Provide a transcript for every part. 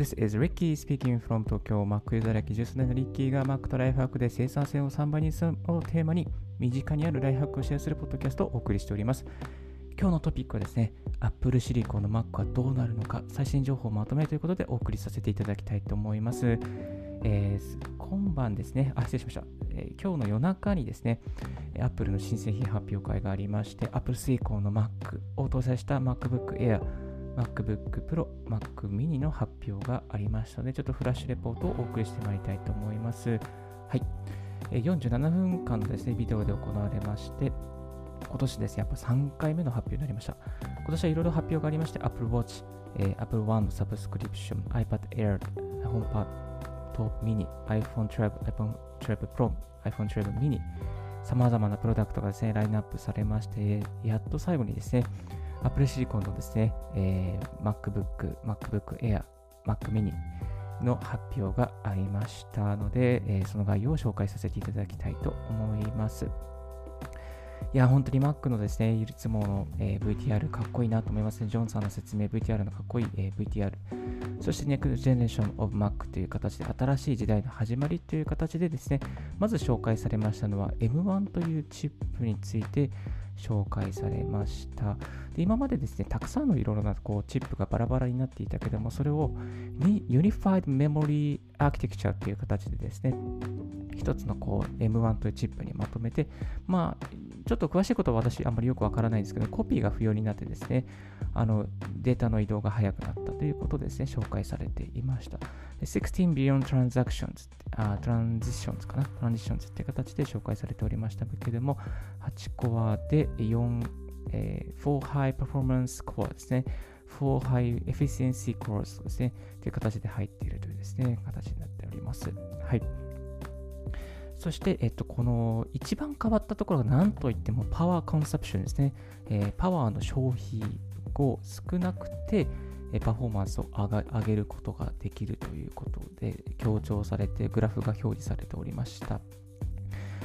this is Ricky speaking from 東京 Mac ユーザー歴10年のリッキーが Mac とライフハックで生産性を3倍にするをテーマに身近にあるライフハックをシェアするポッドキャストをお送りしております。今日のトピックはですね、Apple シリコンの Mac はどうなるのか、最新情報をまとめということでお送りさせていただきたいと思います。えー、今晩ですね、あ、失礼しました、えー、今日の夜中にですね、Apple の新製品発表会がありまして、Apple シリコンの Mac を搭載した MacBook Air、MacBook Pro、Mac mini の発表がありましたので、ちょっとフラッシュレポートをお送りしてまいりたいと思います。はい。47分間のですね、ビデオで行われまして、今年ですね、やっぱ3回目の発表になりました。今年はいろいろ発表がありまして、Apple Watch、えー、Apple One のサブスクリプション、iPad Air、HomePod mini、iPhone 12、iPhone 12 Pro、iPhone 12 mini、さまざまなプロダクトがですね、ラインナップされまして、やっと最後にですね、Apple Silicon のですね、えー、MacBook、MacBook Air、Mac mini の発表がありましたので、えー、その概要を紹介させていただきたいと思います。いや、本当に Mac のですね、いつもの、えー、VTR かっこいいなと思いますね。ジョンさんの説明 VTR のかっこいい、えー、VTR。そして Next Generation of Mac という形で新しい時代の始まりという形でですね、まず紹介されましたのは M1 というチップについて紹介されました。で今までですね、たくさんのいろいろなこうチップがバラバラになっていたけども、それを Unified Memory Architecture という形でですね、一つのこう M1 というチップにまとめて、まあ、ちょっと詳しいことは私あんまりよくわからないんですけど、コピーが不要になってですね、あのデータの移動が早くなったということですね、紹介されていました。16 billion transactions、あ、transitions かな ?transitions って形で紹介されておりましたけれども、8コアで4、えー、4 high performance core ですね。4 high efficiency Core ですね。という形で入っているというですね、形になっております。はい。そして、えっと、この一番変わったところが何といってもパワーコンサプションですね。えー、パワーの消費を少なくて、パフォーマンスを上げることができるということで強調されてグラフが表示されておりました。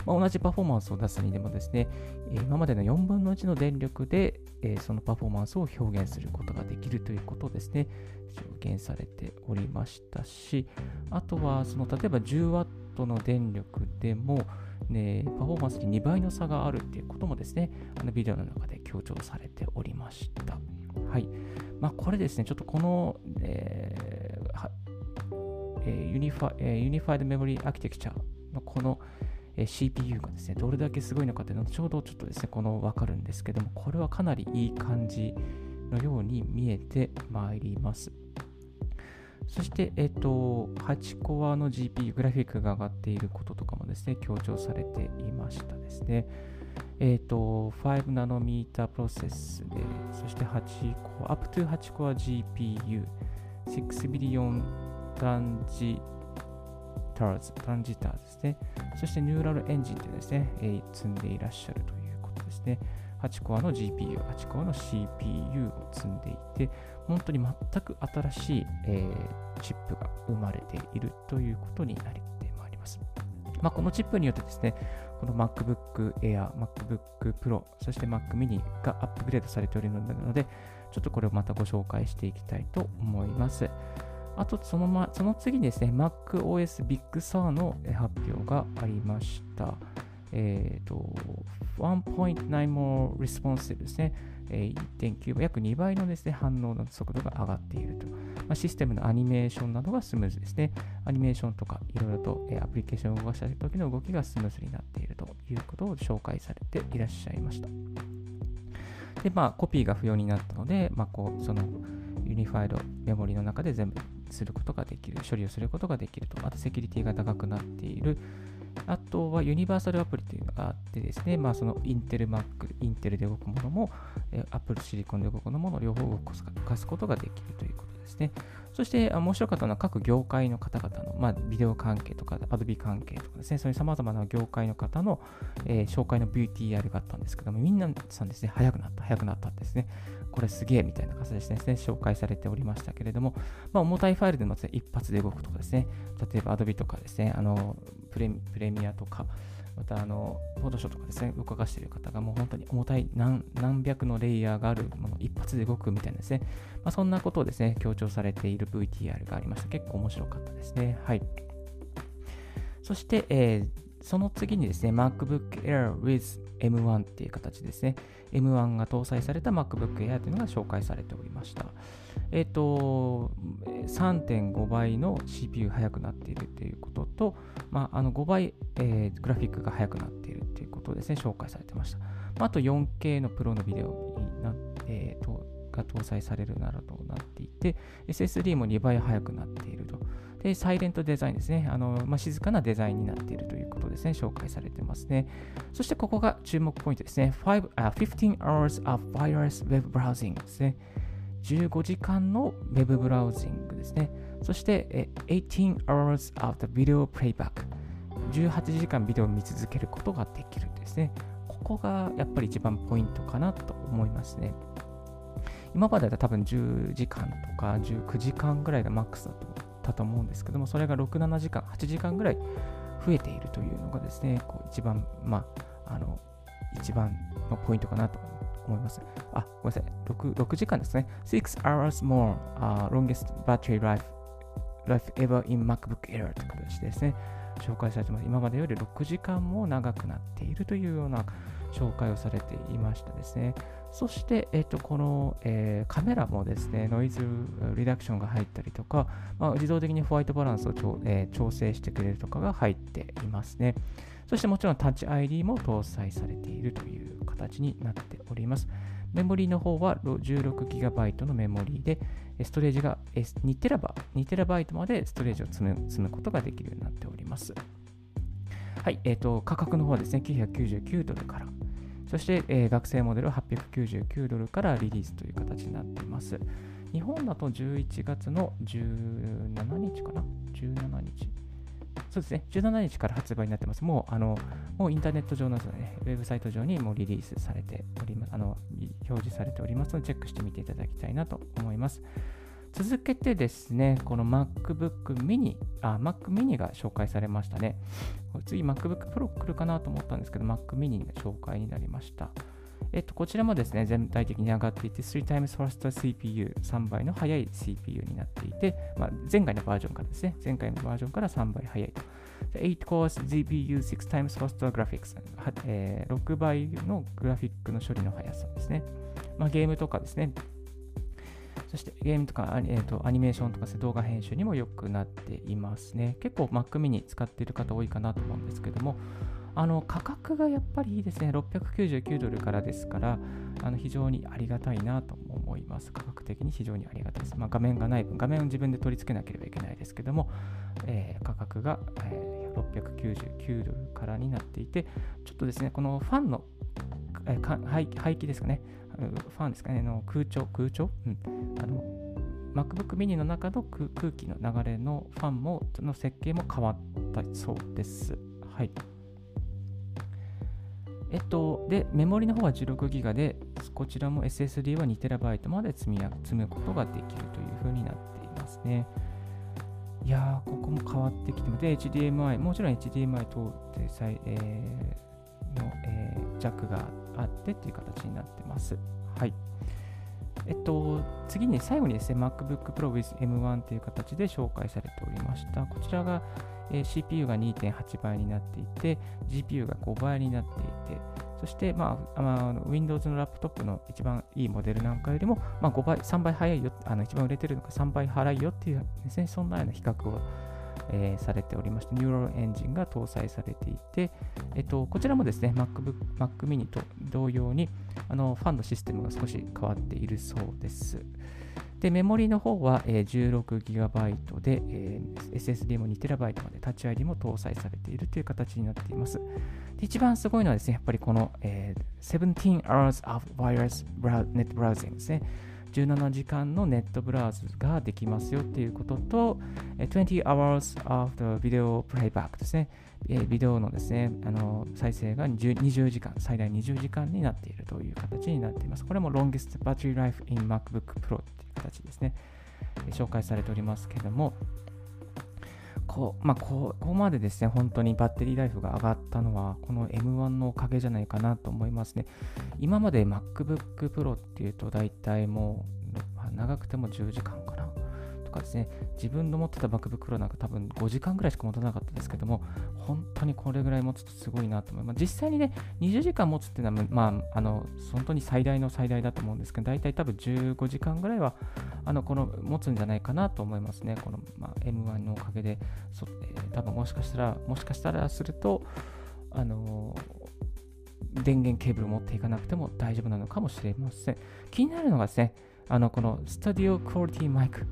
まあ、同じパフォーマンスを出すにでもですね、今までの4分の1の電力で、えそのパフォーマンスを表現することができるということですね、証言されておりましたし、あとはその例えば 10W の電力でも、ね、パフォーマンスに2倍の差があるっていうこともですね、あのビデオの中で強調されておりました。はい。まあ、これですね、ちょっとこの、えーえー、ユニファえー、ユニファイドメモリーアーキテクチャのこの、えー、CPU がですね、どれだけすごいのかっていうのはちょうどちょっとですね、このわかるんですけども、これはかなりいい感じのように見えてまいります。そして、えっ、と、8コアの GPU、グラフィックが上がっていることとかもですね、強調されていましたですね。えっ、と、5ナノミータープロセスで、そして8コア、up to 8コア GPU、6ビリオントランジターズ、トランジターですね。そしてニューラルエンジンというですね、積んでいらっしゃるということですね。8コアの GPU、8コアの CPU を積んでいて、本当に全く新しい、えー、チップが生まれているということになりまいります。まあ、このチップによってですね、この MacBook Air、MacBook Pro、そして Mac mini がアップグレードされておりますので、ちょっとこれをまたご紹介していきたいと思います。あとその、ま、その次にですね、MacOS Big Sur の発表がありました。えっ、ー、と、1.9 more responsive ですね。1.9倍、約2倍のですね、反応の速度が上がっていると。まあ、システムのアニメーションなどがスムーズですね。アニメーションとかいろいろと、えアプリケーションを動かした時の動きがスムーズになっているということを紹介されていらっしゃいました。で、まあ、コピーが不要になったので、まあ、こう、その、ユニファイドメモリの中で全部することができる、処理をすることができると、またセキュリティが高くなっている、あとはユニバーサルアプリというのがあってですね、まあ、そのインテル Mac、インテルで動くものも、Apple シリコンで動くものも両方動かすことができるということですね。そして面白かったのは各業界の方々の、まあ、ビデオ関係とか、Adobe 関係とかですね、そういう様々な業界の方の、えー、紹介の VTR があったんですけども、みんなさんですね、早くなった、早くなったんですね。これすげえみたいな形でですね、紹介されておりましたけれども、まあ、重たいファイルでも、一発で動くとかですね、例えば Adobe とかですね、あのプレプレミアとか、またあの、フォトショーとかですね、動かしている方がもう本当に重たい何何百のレイヤーがあるもの一発で動くみたいなですね、まあ、そんなことをですね、強調されている VTR がありました。結構面白かったですね。はい。そして、えー、その次にですね、MacBook Air with M1 っていう形ですね。M1 が搭載された MacBook Air というのが紹介されておりました。えっ、ー、と、3.5倍の CPU 速くなっているということと、まあ、あの5倍、えー、グラフィックが速くなっているということですね、紹介されてました。あと 4K のプロのビデオにな、えー、とが搭載されるなどとなっていて、SSD も2倍速くなっていると。で、サイレントデザインですね。あのまあ、静かなデザインになっているということですね。紹介されてますね。そしてここが注目ポイントですね。5 uh, 15 hours of wireless web browsing ですね。15時間の Web ブラウジングですね。そして18 hours of the video playback。18時間ビデオを見続けることができるんですね。ここがやっぱり一番ポイントかなと思いますね。今までは多分10時間とか19時間ぐらいがマックスだとったと思うんですけども、それが6、7時間、8時間ぐらい増えているというのがですね、こう一番、まあ、あの、一番のポイントかなと思います。あ、ごめんなさい。6, 6時間ですね。6 hours more、uh, longest battery life, life ever in MacBook Air という形ですね。紹介されてます。今までより6時間も長くなっているというような紹介をされていましたですね。そして、えっと、この、えー、カメラもですね、ノイズリダクションが入ったりとか、まあ、自動的にホワイトバランスを調,、えー、調整してくれるとかが入っていますね。そしてもちろんタッチ ID も搭載されているという形になっております。メモリーの方は 16GB のメモリーで、ストレージが 2TB, までストレージを積む積むことができるようになっております。はい、えっ、ー、と、価格の方はですね、999ドルからそして、えー、学生モデルは899ドルからリリースという形になっています。日本だと11月の17日かな ?17 日。そうですね、17日から発売になってます。もう、あの、もうインターネット上の、ね、ウェブサイト上にもうリリースされております、あの、表示されておりますので、チェックしてみていただきたいなと思います。続けてですね、この MacBook mini、あ、Mac mini が紹介されましたね。次 MacBook Pro 来るかなと思ったんですけど、Mac mini の紹介になりました。えっと、こちらもですね、全体的に上がっていて、3times faster CPU、3倍の速い CPU になっていて、まあ、前回のバージョンからですね、前回のバージョンから3倍速いと。8 cores GPU 6times faster graphics、えー、6倍のグラフィックの処理の速さですね。まあ、ゲームとかですね、そしてゲームとか、えーと、アニメーションとか動画編集にも良くなっていますね。結構 Mac mini 使っている方多いかなと思うんですけども、あの価格がやっぱりいいですね。699ドルからですから、あの非常にありがたいなと思います。価格的に非常にありがたいです。まあ、画面がない分、画面を自分で取り付けなければいけないですけども、えー、価格が、えー、699ドルからになっていて、ちょっとですね、このファンの、えー、排気ですかね、ファンですかね、の空調、空調、うん、あの MacBook mini の中の空気の流れのファンもの設計も変わったそうです。はい。えっと、で、メモリの方は 16GB で、こちらも SSD は 2TB まで積み積むことができるというふうになっていますね。いやー、ここも変わってきてで、HDMI、もちろん HDMI 等で、えー、の、えー、ジャックがあってあっていう形になってます。はい。えっと、次に最後にですね、MacBook Pro with M1 という形で紹介されておりました。こちらが、え、CPU が2.8倍になっていて、GPU が5倍になっていて、そして、まあ、まあ、Windows のラップトップの一番いいモデルなんかよりも、まあ、5倍、3倍早いよ、あの一番売れてるのが3倍早いよっていうですね、そんなような比較をえー、されておりまして、 Neural Engine が搭載されていて、えっと、こちらもですね、MacBook、Mac mini と同様に、あの、ファンのシステムが少し変わっているそうです。で、メモリの方は、えー、16GB で、えー、SSD も 2TB までタッチ ID も搭載されているという形になっています。で一番すごいのはですね、やっぱりこの、えー、17 hours of wireless net browsing ですね。17時間のネットブラウズができますよっていうことと、20 hours of the video playback ですね。ビデオのですね、あの再生が 20, 20時間、最大20時間になっているという形になっています。これも longest battery life in MacBook Pro っていう形ですね。紹介されておりますけども、こまあ、ここまでですね、本当にバッテリーライフが上がったのは、この M1 のおかげじゃないかなと思いますね。今まで MacBook Pro っていうと、大体もう、まあ、長くても10時間か。かですね、自分の持ってた MacBook Pro なんか多分5時間ぐらいしか持たなかったですけども、本当にこれぐらい持つとすごいなと思います。実際にね、20時間持つっていうのは、まあ、あの、本当に最大の最大だと思うんですけど、大体多分15時間ぐらいは、あの、この、持つんじゃないかなと思いますね。この、まあ、M1 のおかげで、そえー、多分もしかしたら、もしかしたらすると、あの電源ケーブル持っていかなくても大丈夫なのかもしれません。気になるのがですね、あのこの studio quality マイク。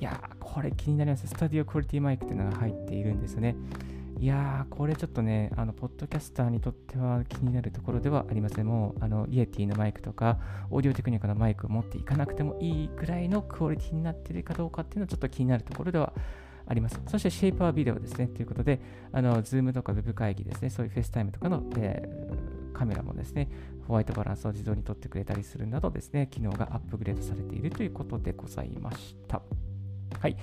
いやー、これ気になります。 studio quality マイクっていうのが入っているんですね。いやー、これちょっとね、あの、ポッドキャスターにとっては気になるところではありません。もう、あの、 Yeti のマイクとか、オーディオテクニカのマイクを持っていかなくてもいいくらいのクオリティになっているかどうかっていうのはちょっと気になるところではあります。そして、 sharper video ですね。ということで、あの、 Zoom とか Web 会議ですね、そういう FaceTime とかの、えー、カメラもですね、ホワイトバランスを自動に取ってくれたりするなどですね、機能がアップグレードされているということでございました。はい。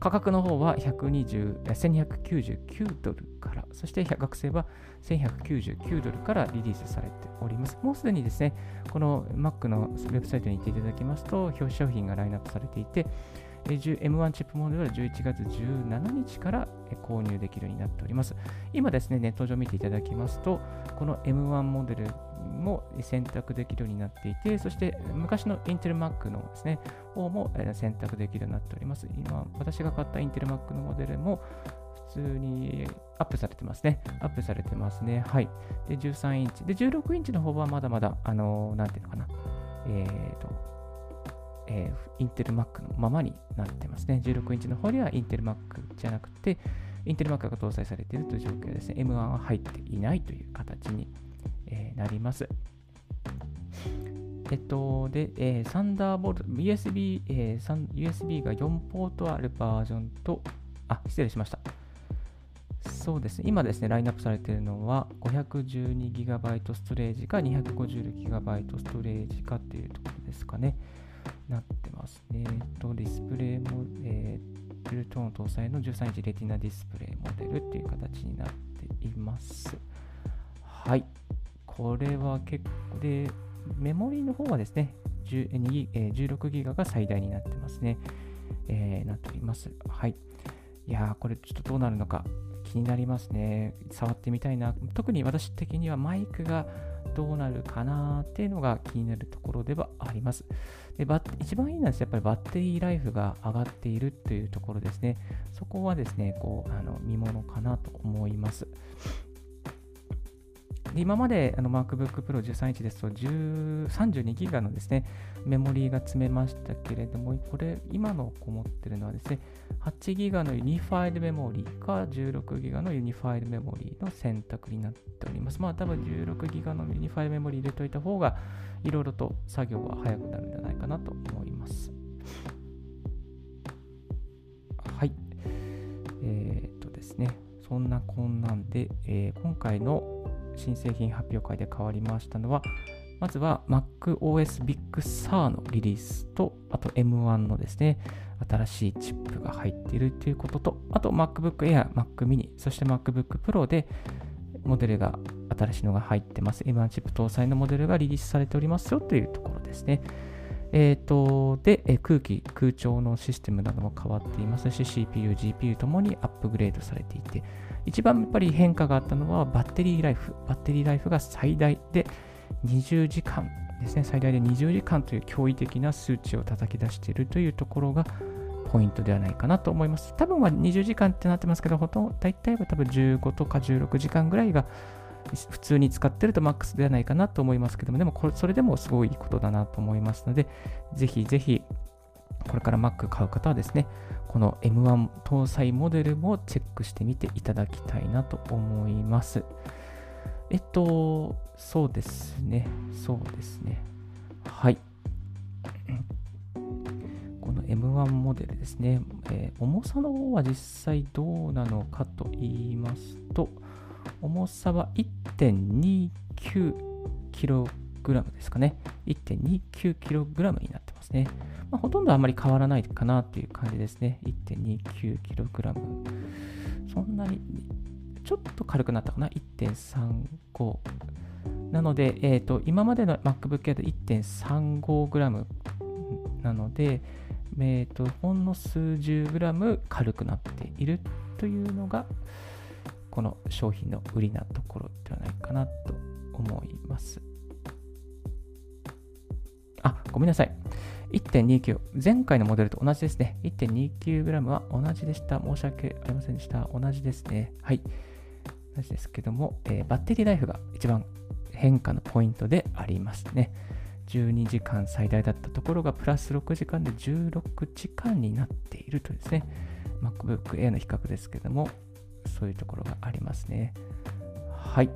価格の方は1299ドルから、そして学生は1199ドルからリリースされております。もうすでにですね、この Mac のウェブサイトに行っていただきますと、表紙商品がラインナップされていて、M1 チップモデルは11月17日から購入できるようになっております。今ですね、ネット上見ていただきますと、この M1 モデルも選択できるようになっていて、そして昔のインテル Mac のですね、方も選択できるようになっております。今、私が買ったインテル Mac のモデルも普通にアップされてますね。アップされてますね。はい。で、13インチ。で、16インチの方はまだまだ、あのー、なんていうのかな。えっ、ー、と、えー、インテル Mac のままになってますね。16インチの方にはインテル Mac じゃなくて、インテル Mac が搭載されているという状況ですね。M1 は入っていないという形に、えー、なります。えっと、で、えー、サンダーボルト、USB、えー、USB が4ポートあるバージョンと、あ、失礼しました。そうですね、今ですね、ラインナップされているのは 512GB ストレージか 256GB ストレージかっていうところですかね。なってますね。と、ディスプレイも、えー、トゥルトーン搭載の13インチレティナディスプレイモデルっていう形になっています。はい。これは結構で、メモリーの方はですね、16ギガが最大になってますね。えー、なっております。はい。いやー、これちょっとどうなるのか気になりますね。触ってみたいな。特に私的にはマイクがどうなるかなっていうのが気になるところではあります。でバ一番いいのはやっぱりバッテリーライフが上がっているというところですね。そこはですね、こうあの見ものかなと思います。で今まであの MacBook Pro 13インチですと32ギガのですね、メモリーが詰めましたけれども、これ、今の子持ってるのはですね、8ギガのユニファイルメモリーか16ギガのユニファイルメモリーの選択になっております。まあ多分16ギガのユニファイルメモリー入れといた方が、いろいろと作業は早くなるんじゃないかなと思います。はい。えー、っとですね、そんなこんなんで、えー、今回の新製品発表会で変わりましたのは、まずは MacOS Big Sur のリリースと、あと M1 のですね、新しいチップが入っているということと、あと MacBook Air、Mac mini、そして MacBook Pro でモデルが新しいのが入ってます。M1 チップ搭載のモデルがリリースされておりますよというところですね。えっ、ー、と、で、え空気、空調のシステムなども変わっていますし、CPU、GPU ともにアップグレードされていて、一番やっぱり変化があったのはバッテリーライフ。バッテリーライフが最大で20時間ですね。最大で20時間という驚異的な数値を叩き出しているというところがポイントではないかなと思います。多分は20時間ってなってますけど、ほとんど大体は多分15とか16時間ぐらいが普通に使ってるとマックスではないかなと思いますけども、でもこれそれでもすごいいいことだなと思いますので、ぜひぜひ、これから Mac 買う方はですね、この M1 搭載モデルもチェックしてみていただきたいなと思います。えっと、そうですね、そうですね。はい。この M1 モデルですね、えー、重さの方は実際どうなのかと言いますと、重さは 1.29kg ですかね。1.29kg になってますね。まあ、ほとんどあまり変わらないかなっていう感じですね。1.29kg そんなに、ちょっと軽くなったかな、1.35。なので、えーと、今までの MacBook Air で 1.35g なので、えーと、ほんの数十グラム軽くなっているというのが、この商品の売りなところではないかなと思います。あ、ごめんなさい。1.29。前回のモデルと同じですね。1.29g は同じでした。申し訳ありませんでした。同じですね。はい。同じですけども、えー、バッテリーライフが一番変化のポイントでありますね。12時間最大だったところがプラス6時間で16時間になっているとですね。MacBook Air の比較ですけども、そういうところがありますね。はい。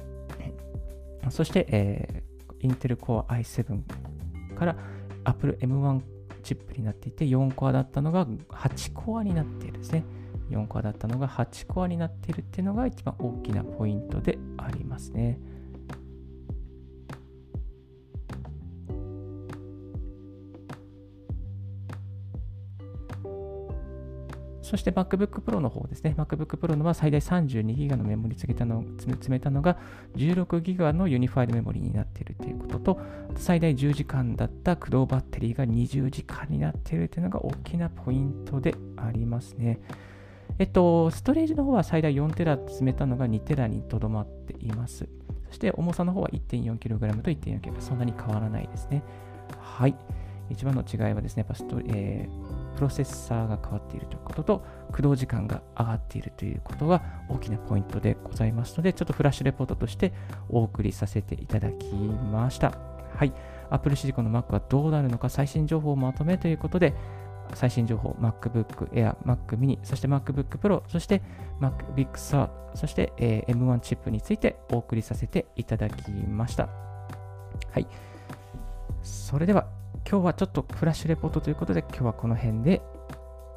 そして、えー、Intel Core i7 から Apple M1 チップになっていて、4コアだったのが8コアになっているですね。4コアだったのが8コアになっているっていうのが一番大きなポイントでありますね。そして MacBook Pro の方ですね。MacBook Pro のは最大 32GB のメモリ詰めたの詰めたのが 16GB のユニファイドメモリになっているということと、最大10時間だった駆動バッテリーが20時間になっているというのが大きなポイントでありますね。えっと、ストレージの方は最大 4TB 詰めたのが 2TB にとどまっています。そして重さの方は 1.4kg と 1.4kg、そんなに変わらないですね。はい。一番の違いはですね、やっぱスト、えープロセッサーが変わっているということと、駆動時間が上がっているということが大きなポイントでございますので、ちょっとフラッシュレポートとしてお送りさせていただきました。はい。Apple シリコンの Mac はどうなるのか最新情報をまとめということで、最新情報、MacBook Air、Mac mini、そして MacBook Pro、そして Mac Big Sur、そして、え、M1 チップについてお送りさせていただきました。はい。それでは今日はちょっとフラッシュレポートということで、今日はこの辺で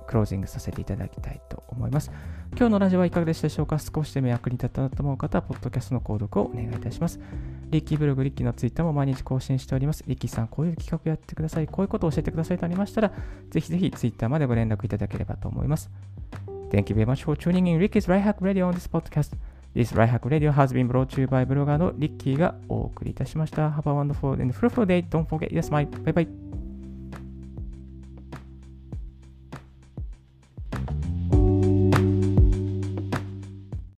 クロージングさせていただきたいと思います。今日のラジオはいかがでしたでしょうか？少しでも役に立ったなと思う方は、ポッドキャストの購読をお願いいたします。リッキーブログ、リッキーのツイッターも毎日更新しております。リッキーさん、こういう企画やってください。こういうことを教えてくださいとありましたら、ぜひぜひツイッターまでご連絡いただければと思います。Thank you very much for tuning in Ricky's Right Hack Radio on this podcast. This Right Hack Radio has been brought to you by ブロガーのリッキーがお送りいたしました。Have a wonderful and fruitful day. Don't forget yes, my. Bye bye.